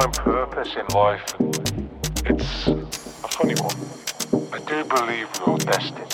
find purpose in life. It's a funny one. I do believe we're destined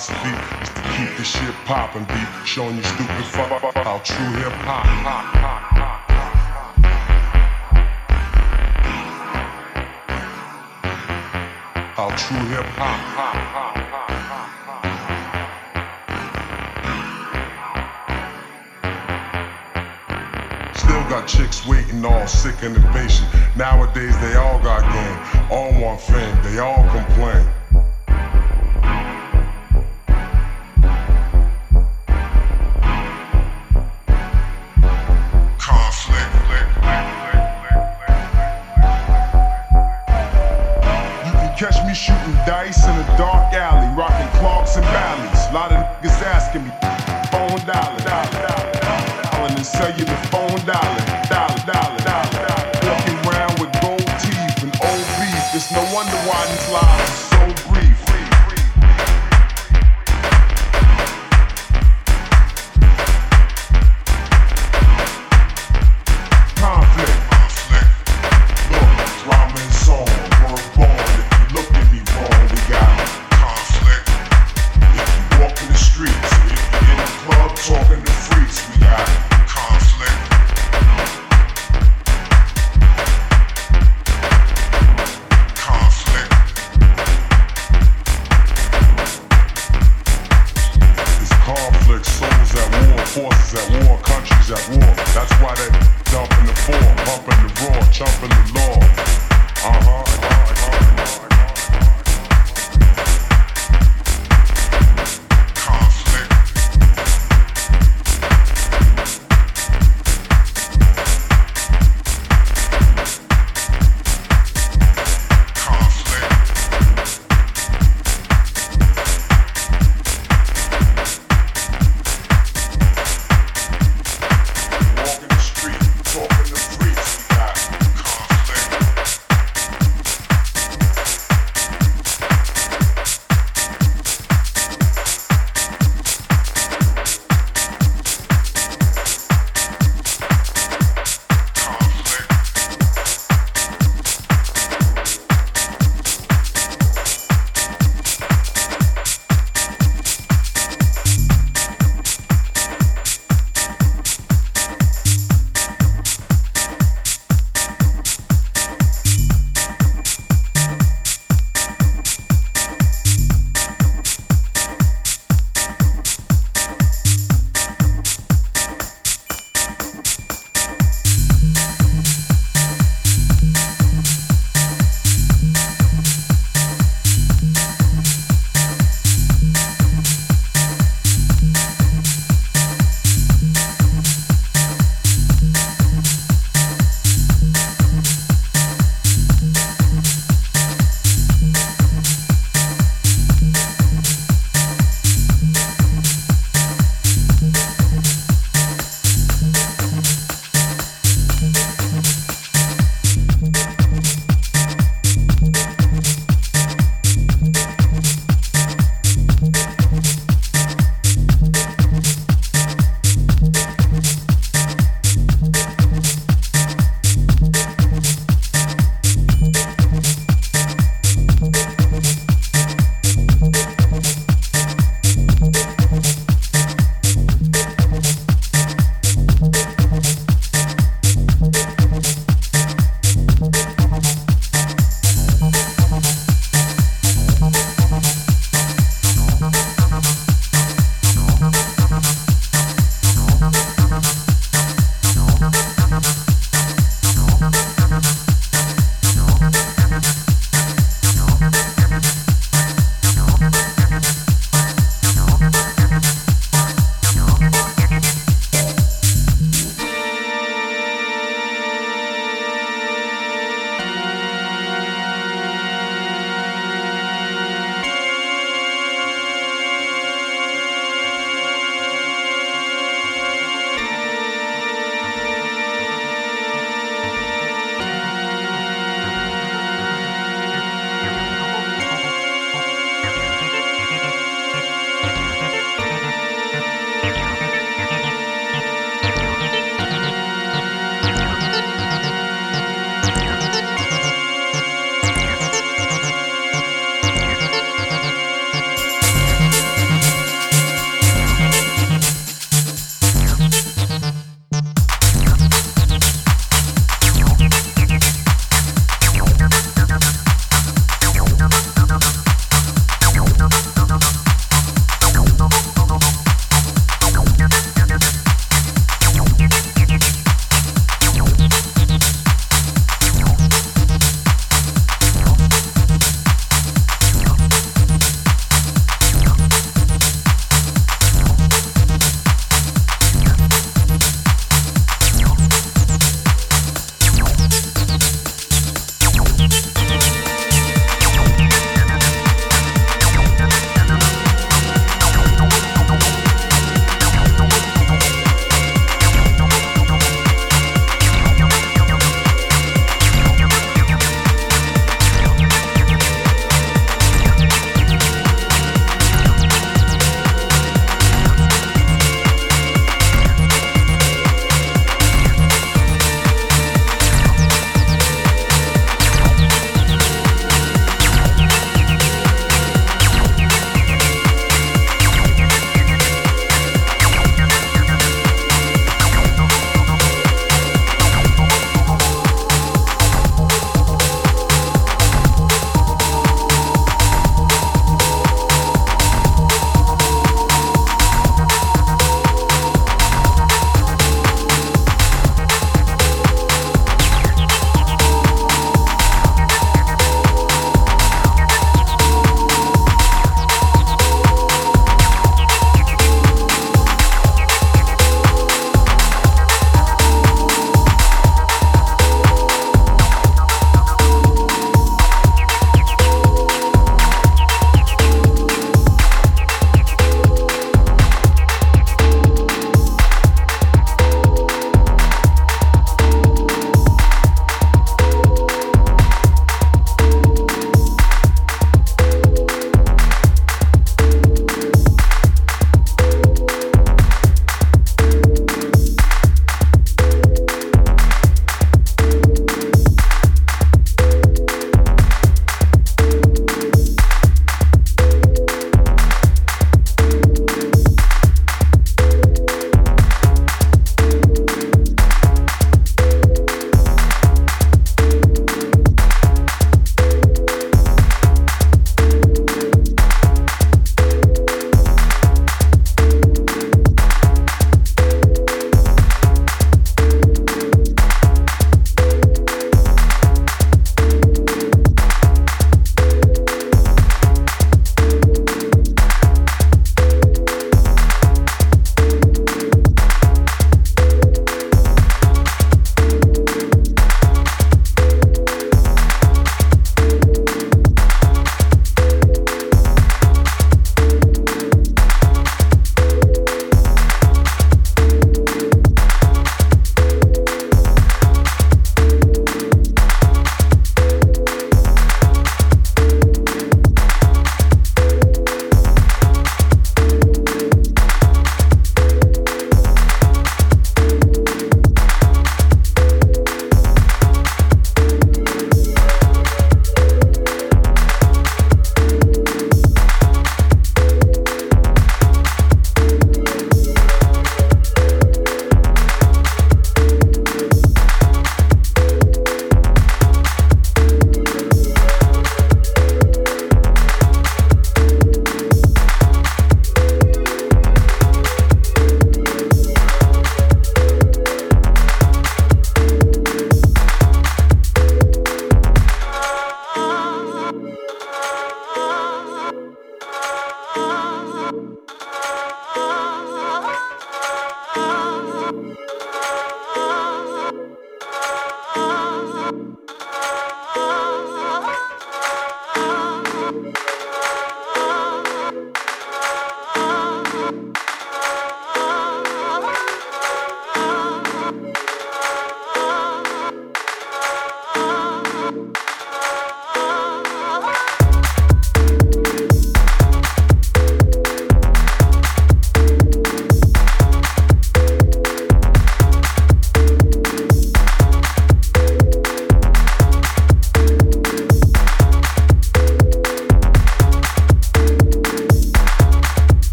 philosophy is to keep the shit poppin', be showing you stupid fuck how true hip hop. How true hip hop. Still got chicks waiting, all sick and impatient. Nowadays they all got game, all want fame, they all complain.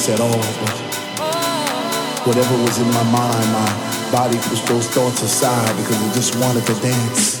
Place at all, but whatever was in my mind, my body pushed those thoughts aside because it just wanted to dance.